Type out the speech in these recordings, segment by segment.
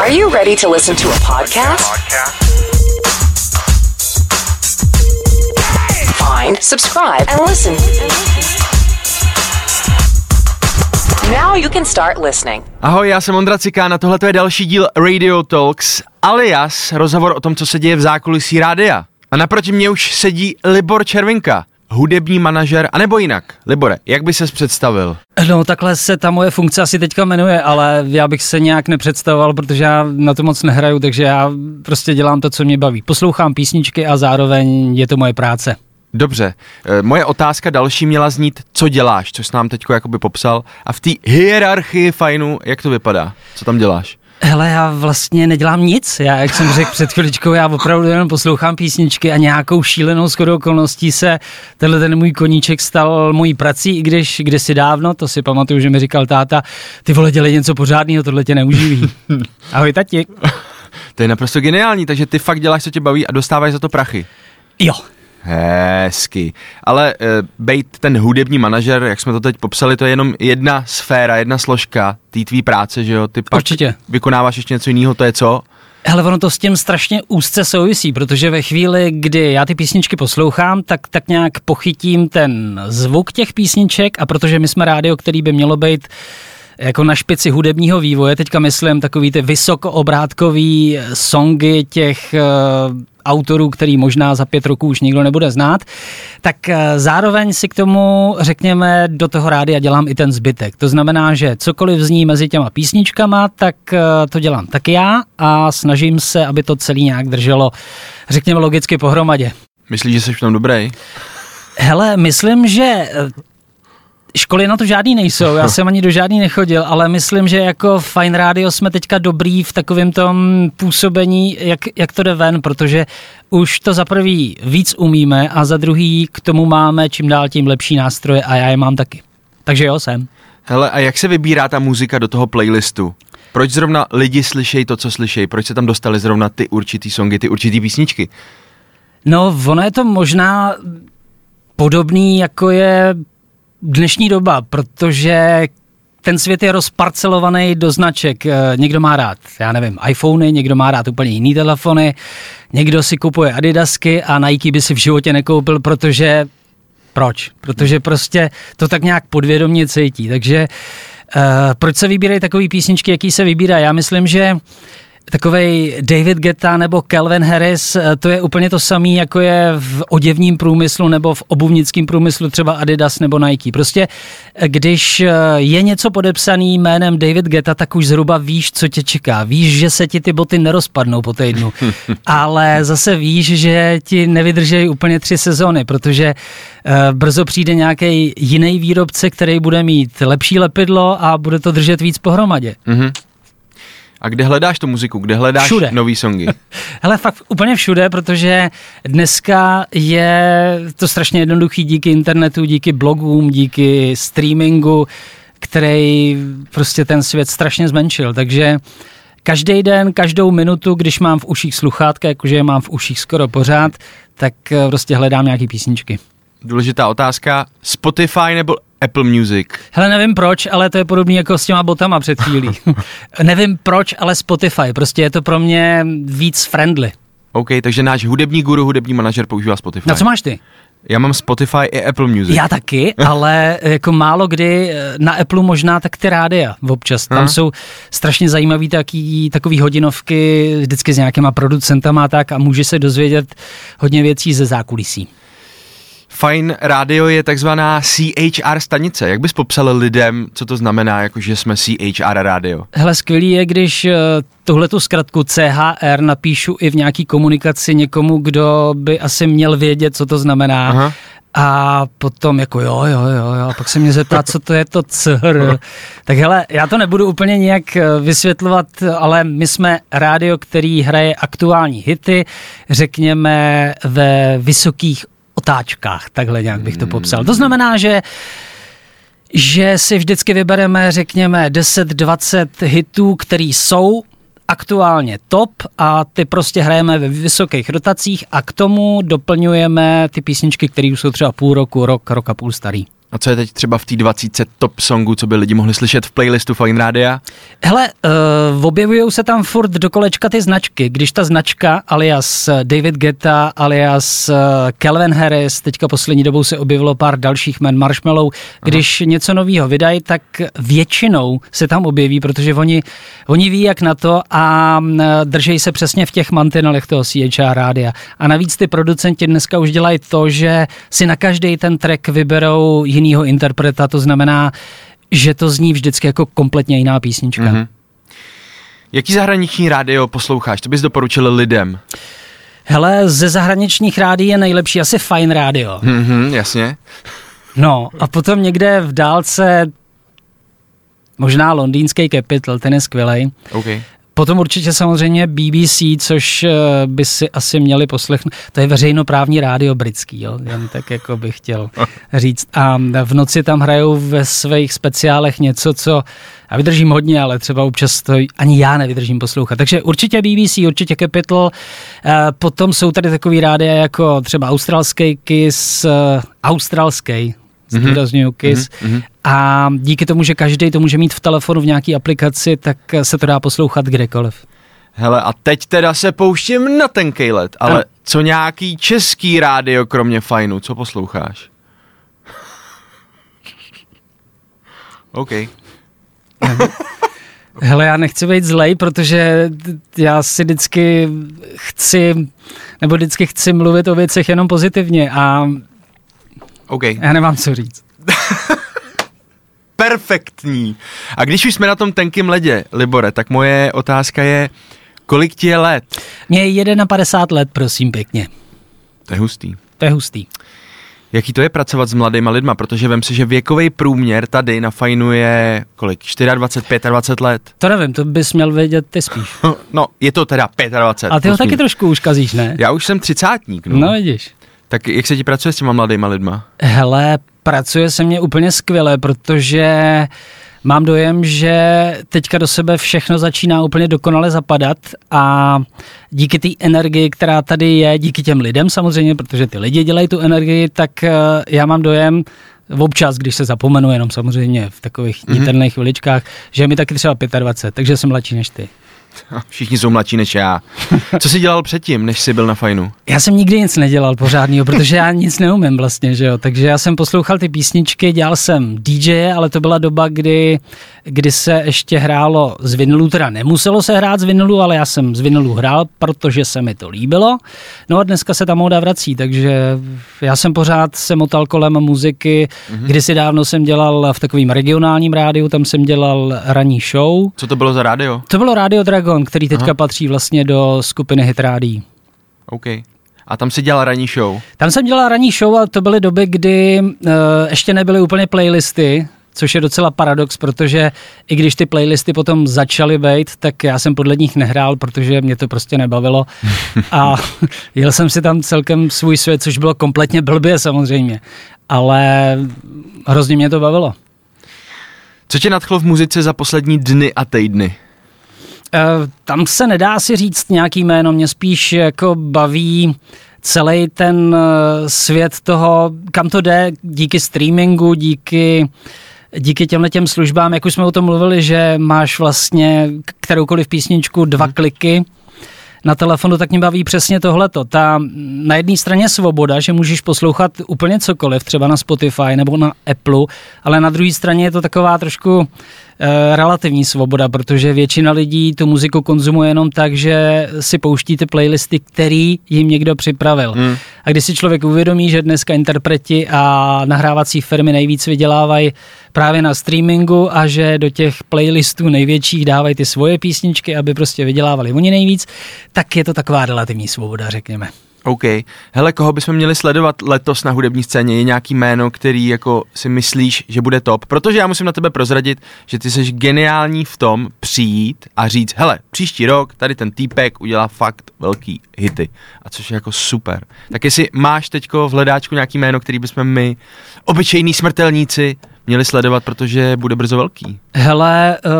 Are you ready to listen to a podcast? Find, subscribe, and listen. Now you can start listening. Ahoj, já jsem Ondra Cikán a tohle je další díl Radio Talks, alias rozhovor o tom, co se děje v zákulisí rádia. A naproti mě už sedí Libor Červinka, hudební manažer, anebo jinak. Libore, jak by ses představil? No takhle se ta moje funkce asi teďka jmenuje, ale já bych se nějak nepředstavoval, protože já na to moc nehraju, takže já prostě dělám to, co mě baví. Poslouchám písničky a zároveň je to moje práce. Dobře, e, moje otázka další měla znít, co děláš, což jsi nám teď jakoby popsal. A v té hierarchii fajnu, jak to vypadá? Co tam děláš? Hele, já vlastně nedělám nic. Já, jak jsem řekl před chviličkou, já opravdu jenom poslouchám písničky a nějakou šílenou shodou okolností se tenhle ten můj koníček stal mojí prací, i když kdysi dávno, to si pamatuju, že mi říkal táta, ty vole, dělej něco pořádného, tohle tě neuživí. Ahoj, tati. To je naprosto geniální, takže ty fakt děláš, co tě baví a dostáváš za to prachy. Jo, Hezky. Ale e, bejt ten hudební manažer, jak jsme to teď popsali, to je jenom jedna sféra, jedna složka té tvý práce, že jo? Ty pak Určitě. vykonáváš ještě něco jiného, to je co? Hele, ono to s tím strašně úzce souvisí, protože ve chvíli, kdy já ty písničky poslouchám, tak tak nějak pochytím ten zvuk těch písniček a protože my jsme rádio, který by mělo být jako na špici hudebního vývoje, teďka myslím takový ty vysokoobrátkový songy těch uh, autorů, který možná za pět roků už nikdo nebude znát, tak uh, zároveň si k tomu, řekněme, do toho rádia dělám i ten zbytek. To znamená, že cokoliv zní mezi těma písničkama, tak uh, to dělám taky já a snažím se, aby to celý nějak drželo, řekněme, logicky pohromadě. Myslíš, že jsi v tom dobrý? Hele, myslím, že Školy na to žádný nejsou, já jsem ani do žádný nechodil, ale myslím, že jako Fine Radio jsme teďka dobrý v takovém tom působení, jak, jak to jde ven, protože už to za prvý víc umíme a za druhý k tomu máme čím dál tím lepší nástroje a já je mám taky. Takže jo, jsem. Hele, a jak se vybírá ta muzika do toho playlistu? Proč zrovna lidi slyšejí to, co slyšejí? Proč se tam dostali zrovna ty určitý songy, ty určitý písničky? No, ono je to možná podobný, jako je dnešní doba, protože ten svět je rozparcelovaný do značek. Eh, někdo má rád, já nevím, iPhony, někdo má rád úplně jiný telefony, někdo si kupuje Adidasky a Nike by si v životě nekoupil, protože proč? Protože prostě to tak nějak podvědomně cítí. Takže uh, proč se vybírají takové písničky, jaký se vybírá? Já myslím, že uh, takovej David Geta nebo Calvin Harris, eh, to je úplně to samé, jako je v oděvním průmyslu nebo v obuvnickém průmyslu třeba Adidas nebo Nike. Prostě eh, když eh, je něco podepsaný jménem David Geta, tak už zhruba víš, co tě čeká. Víš, že se ti ty boty nerozpadnou po týdnu, ale zase víš, že ti nevydrží úplně tři sezony, protože brzo přijde nějaký jiný výrobce, který bude mít lepší lepidlo a bude to držet víc pohromadě. Mm-hmm. A kde hledáš tu muziku? Kde hledáš všude. nový songy? Hele, fakt úplně všude, protože dneska je to strašně jednoduchý díky internetu, díky blogům, díky streamingu, který prostě ten svět strašně zmenšil. Takže každý den, každou minutu, když mám v uších sluchátka, jakože je mám v uších skoro pořád, tak eh, prostě hledám nějaký písničky. Důležitá otázka. Spotify nebo Apple Music. Hele, nevím proč, ale to je podobný jako s těma botama před chvílí. nevím proč, ale Spotify. Prostě je to pro mě víc friendly. OK, takže náš hudební guru, hudební manažer používá Spotify. Na co máš ty? Já mám Spotify i Apple Music. Já taky, ale jako málo kdy eh, na Apple možná tak ty rádia občas. Tam hmm. jsou strašně zajímavý taký, takový hodinovky vždycky s nějakýma producentama a tak a může se dozvědět hodně věcí ze zákulisí. Fine rádio je takzvaná CHR stanice. Jak bys popsal lidem, co to znamená, jako že jsme CHR rádio? Hele, skvělý je, když eh, tuhle tu zkratku CHR napíšu i v nějaký komunikaci někomu, kdo by asi měl vědět, co to znamená. Aha. A potom jako jo, jo, jo, jo, a pak se mě zeptá, co to je to CR. Tak hele, já to nebudu úplně nějak eh, vysvětlovat, ale my jsme rádio, který hraje aktuální hity, řekněme ve vysokých otáčkách, takhle nějak bych to popsal. To znamená, že že si vždycky vybereme, řekněme, 10-20 hitů, který jsou aktuálně top a ty prostě hrajeme ve vysokých rotacích a k tomu doplňujeme ty písničky, které už jsou třeba půl roku, rok, rok a půl starý. A co je teď třeba v té 20 top songu, co by lidi mohli slyšet v playlistu Fine Rádia? Hele, uh, objevují se tam furt do kolečka ty značky. Když ta značka alias David Guetta, alias uh, Calvin Harris, teďka poslední dobou se objevilo pár dalších men, Marshmallow, když Aha. něco nového vydají, tak většinou se tam objeví, protože oni, oni ví, jak na to a uh, držejí se přesně v těch mantinelech toho CHR rádia. A navíc ty producenti dneska už dělají to, že si na každý ten track vyberou jinýho interpreta, to znamená, že to zní vždycky jako kompletně jiná písnička. Mm-hmm. Jaký zahraniční rádio posloucháš? To bys doporučil lidem? Hele, ze zahraničních rádií je nejlepší asi Fine Radio. Mm-hmm, jasně. No a potom někde v dálce možná londýnský Capital, ten je skvělej. Okay. Potom určitě samozřejmě BBC, což eh, by si asi měli poslechnout. To je veřejnoprávní rádio britský, jo? jen tak jako bych chtěl říct. A v noci tam hrajou ve svých speciálech něco, co já vydržím hodně, ale třeba občas to ani já nevydržím poslouchat. Takže určitě BBC, určitě Capital. Eh, potom jsou tady takový rádia jako třeba australský Kiss, eh, australský, zdůraznuju mm-hmm. KISS. Mm-hmm. A díky tomu, že každý to může mít v telefonu v nějaké aplikaci, tak se to dá poslouchat kdekoliv. Hele, a teď teda se pouštím na ten let, ale a. co nějaký český rádio, kromě fajnu, co posloucháš? OK. Hele, já nechci být zlej, protože já si vždycky chci, nebo vždycky chci mluvit o věcech jenom pozitivně a Okay. Já nemám co říct. Perfektní. A když už jsme na tom tenkým ledě, Libore, tak moje otázka je, kolik ti je let? Mně je 51 let, prosím pěkně. To je hustý. To je hustý. Jaký to je pracovat s mladýma lidma, protože vím si, že věkový průměr tady na fajnu je kolik? 24, 25 let? To nevím, to bys měl vědět ty spíš. No, je to teda 25. A ty ho taky trošku už kazíš, ne? Já už jsem třicátník. No, no vidíš. Tak jak se ti pracuje s těma mladýma lidma? Hele, pracuje se mně úplně skvěle, protože mám dojem, že teďka do sebe všechno začíná úplně dokonale zapadat a díky té energii, která tady je, díky těm lidem samozřejmě, protože ty lidi dělají tu energii, tak eh, já mám dojem, občas, když se zapomenu, jenom samozřejmě v takových mm-hmm. chviličkách, že je mi taky třeba 25, takže jsem mladší než ty. Všichni jsou mladší než já. Co jsi dělal předtím, než jsi byl na fajnu? Já jsem nikdy nic nedělal pořádného, protože já nic neumím vlastně, že jo. Takže já jsem poslouchal ty písničky, dělal jsem DJ, ale to byla doba, kdy, kdy se ještě hrálo z vinilu, teda nemuselo se hrát z vinilu, ale já jsem z vinilu hrál, protože se mi to líbilo. No a dneska se ta móda vrací, takže já jsem pořád se motal kolem muziky. Mm-hmm. Kdysi dávno jsem dělal v takovým regionálním rádiu, tam jsem dělal ranní show. Co to bylo za rádio? To bylo rádio Drag Dragon, který teďka Aha. patří vlastně do skupiny Hit Rádí. OK. A tam si dělal ranní show? Tam jsem dělal ranní show a to byly doby, kdy uh, ještě nebyly úplně playlisty, což je docela paradox, protože i když ty playlisty potom začaly být, tak já jsem podle nich nehrál, protože mě to prostě nebavilo a jel jsem si tam celkem svůj svět, což bylo kompletně blbě samozřejmě, ale hrozně mě to bavilo. Co tě nadchlo v muzice za poslední dny a týdny? Eh, tam se nedá si říct nějaký jméno, mě spíš jako baví celý ten eh, svět toho, kam to jde díky streamingu, díky díky těmhle těm službám, jak už jsme o tom mluvili, že máš vlastně kteroukoliv písničku dva hmm. kliky na telefonu, tak mě baví přesně tohleto. Ta na jedné straně svoboda, že můžeš poslouchat úplně cokoliv, třeba na Spotify nebo na Apple, ale na druhé straně je to taková trošku relativní svoboda, protože většina lidí tu muziku konzumuje jenom tak, že si pouští ty playlisty, který jim někdo připravil. Hmm. A když si člověk uvědomí, že dneska interpreti a nahrávací firmy nejvíc vydělávají právě na streamingu a že do těch playlistů největších dávají ty svoje písničky, aby prostě vydělávali oni nejvíc, tak je to taková relativní svoboda, řekněme. OK. Hele, koho bychom měli sledovat letos na hudební scéně? Je nějaký jméno, který jako si myslíš, že bude top? Protože já musím na tebe prozradit, že ty jsi geniální v tom přijít a říct, hele, příští rok tady ten týpek udělá fakt velký hity. A což je jako super. Tak jestli máš teďko v hledáčku nějaký jméno, který bychom my, obyčejní smrtelníci, měli sledovat, protože bude brzo velký. Hele, uh,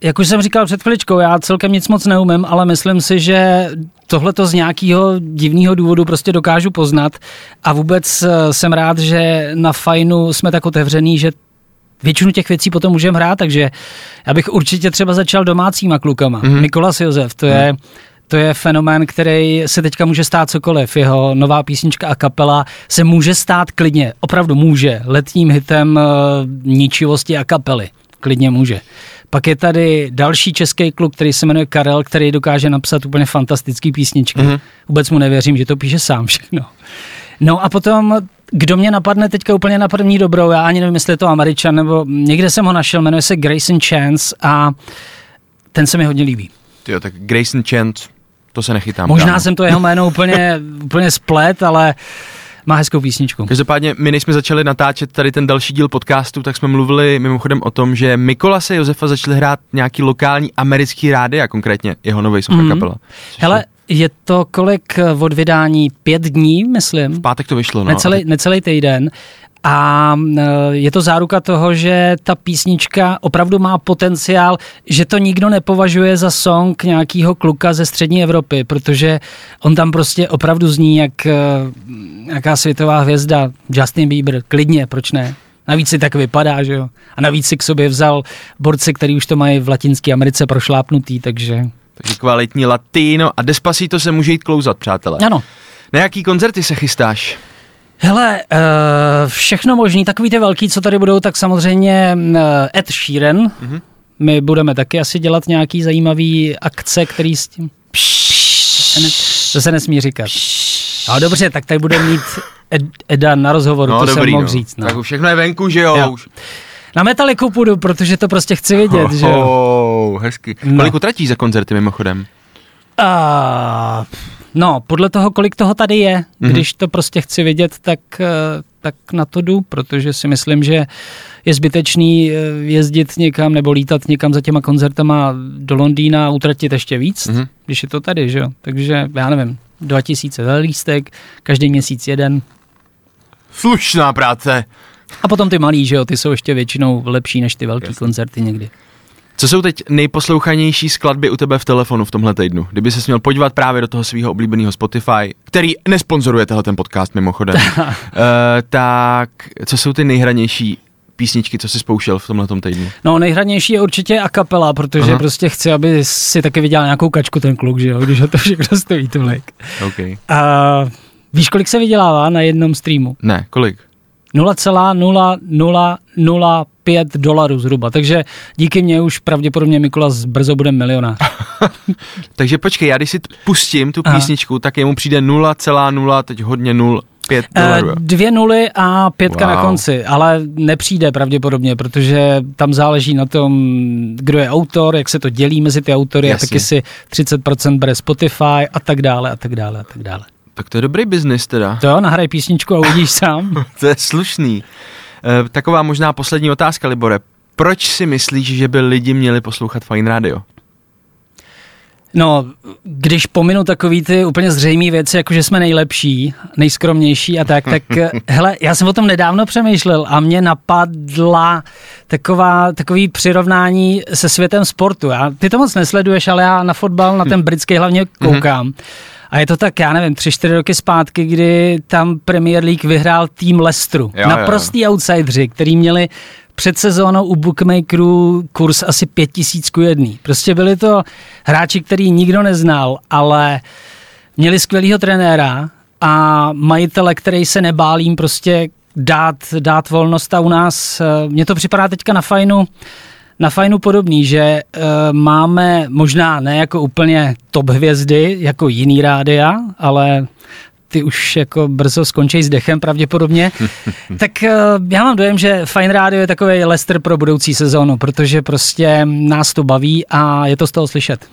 jak už jsem říkal před chviličkou, já celkem nic moc neumím, ale myslím si, že tohle to z nějakého divného důvodu prostě dokážu poznat a vůbec eh, jsem rád, že na fajnu jsme tak otevřený, že většinu těch věcí potom můžeme hrát, takže já bych určitě třeba začal domácíma klukama. Mm-hmm. Nikolas Josef, to je, to je fenomén, který se teďka může stát cokoliv. Jeho nová písnička a kapela se může stát klidně, opravdu může, letním hitem uh, ničivosti a kapely. Klidně může. Pak je tady další český kluk, který se jmenuje Karel, který dokáže napsat úplně fantastický písničky. Mm-hmm. Vůbec mu nevěřím, že to píše sám všechno. No a potom, kdo mě napadne teďka úplně na první dobrou, já ani nevím, jestli je to Američan, nebo někde jsem ho našel, jmenuje se Grayson Chance a ten se mi hodně líbí. Jo, tak Grayson Chance, to se nechytám. Možná kámo. jsem to jeho jméno úplně, úplně splet, ale má hezkou písničku. Každopádně, my než jsme začali natáčet tady ten další díl podcastu, tak jsme mluvili mimochodem o tom, že Mikolase Josefa začali hrát nějaký lokální americký rádia, konkrétně jeho nový socha Mhm. kapela. Hele, je to kolik eh, od vydání? Pět dní, myslím? V pátek to vyšlo, no. necelý, necelý týden. A e, je to záruka toho, že ta písnička opravdu má potenciál, že to nikdo nepovažuje za song nějakého kluka ze střední Evropy, protože on tam prostě opravdu zní jak e, nějaká světová hvězda, Justin Bieber, klidně, proč ne? Navíc si tak vypadá, že jo? A navíc si k sobě vzal borce, který už to mají v Latinské Americe prošlápnutý, takže Takže kvalitní latino a Despacito se může jít klouzat, přátelé. ano. Na jaký koncerty se chystáš? Hele, uh, všechno možný, takový ty velký, co tady budou, tak samozřejmě uh, Ed Sheeran. Mm-hmm. My budeme taky asi dělat nějaký zajímavý akce, který s tím... To se, ne, to se nesmí říkat. No dobře, tak tady bude mít Ed, Eda na rozhovoru, to jsem mohl no. říct. No. Tak už všechno je venku, že jo? Jo. Už. Na Metaliku půjdu, protože to prostě chci vidět, že jo. Oh, hezky. No. Kolik utratíš za koncerty mimochodem? A, no, podle toho, kolik toho tady je, mm-hmm. když to prostě chci vidět, tak, eh, tak na to jdu, protože si myslím, že je zbytečný eh, jezdit někam nebo lítat někam za těma koncertama do Londýna a utratit ještě víc, Mhm. mm-hmm. když je to tady, že jo. Takže já nevím, 2000 za lístek, každý měsíc jeden. Slušná práce. A potom ty malý, že jo, ty jsou ještě většinou lepší než ty velký Jasně. koncerty někdy. Co jsou teď nejposlouchanější skladby u tebe v telefonu v tomhle týdnu? Kdyby se měl podívat právě do toho svého oblíbeného Spotify, který nesponzoruje tenhle ten podcast mimochodem, uh, tak co jsou ty nejhranější písničky, co jsi spouštěl v tomhle týdnu? No nejhranější je určitě a kapela, protože Aha. Prostě chci, aby si taky vydělal nějakou kačku ten kluk, že jo, když ho to všechno stojí tolik. OK. A víš, kolik se vydělává na jednom streamu? Ne, kolik? 0,0005 dolarů zhruba, takže díky mně už pravděpodobně Mikulas brzo bude milionář. Takže počkej, já když si pustím tu Aha. písničku, tak jemu přijde 0,0, teď hodně 0, 5 Eh, dolarů. Dvě nuly a pětka Wow. na konci, ale nepřijde pravděpodobně, protože tam záleží na tom, kdo je autor, jak se to dělí mezi ty autory Jasně. a taky si 30% bere Spotify a tak dále a tak dále a tak dále. Tak to je dobrý biznis teda. To jo, nahraj písničku a uvidíš sám. To je slušný. E, taková možná poslední otázka, Libore. Proč si myslíš, že by lidi měli poslouchat Fine Radio? No, když pominu takový ty úplně zřejmé věci, jako že jsme nejlepší, nejskromnější a tak, tak eh, hele, já jsem o tom nedávno přemýšlel a mě napadla taková, takový přirovnání se světem sportu. Já, ty to moc nesleduješ, ale já na fotbal, na ten britský hlavně koukám. A je to tak, já nevím, tři, čtyři roky zpátky, kdy tam Premier League vyhrál tým Leicesteru. Jo, jo, jo. Naprostý outsideri, který měli před sezónou u bookmakerů kurz asi pět tisíc ku jedný. Prostě byli to hráči, který nikdo neznal, ale měli skvělého trenéra a majitele, který se nebál jim prostě dát, dát volnost a u nás, eh, mně to připadá teďka na fajnu, na fajnu podobný, že uh, máme možná ne jako úplně top hvězdy, jako jiný rádia, ale ty už jako brzo skončí s dechem pravděpodobně. tak uh, já mám dojem, že Fine Radio je takový Lester pro budoucí sezónu, protože prostě nás to baví a je to z toho slyšet.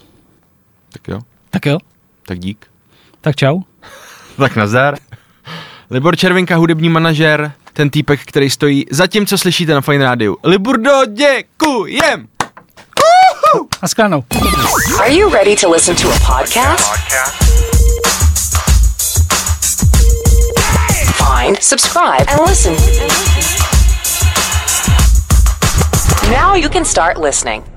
Tak jo, Tak jo, tak dík. tak čau. Tak nazdar. Libor Červinka, hudební manažer, ten týpek, který stojí za tím, co slyšíte na Fine Rádiu. Liburdo, děkujem! A sklanou. Are you ready to listen to a podcast? Find, subscribe, and listen. Now you can start listening.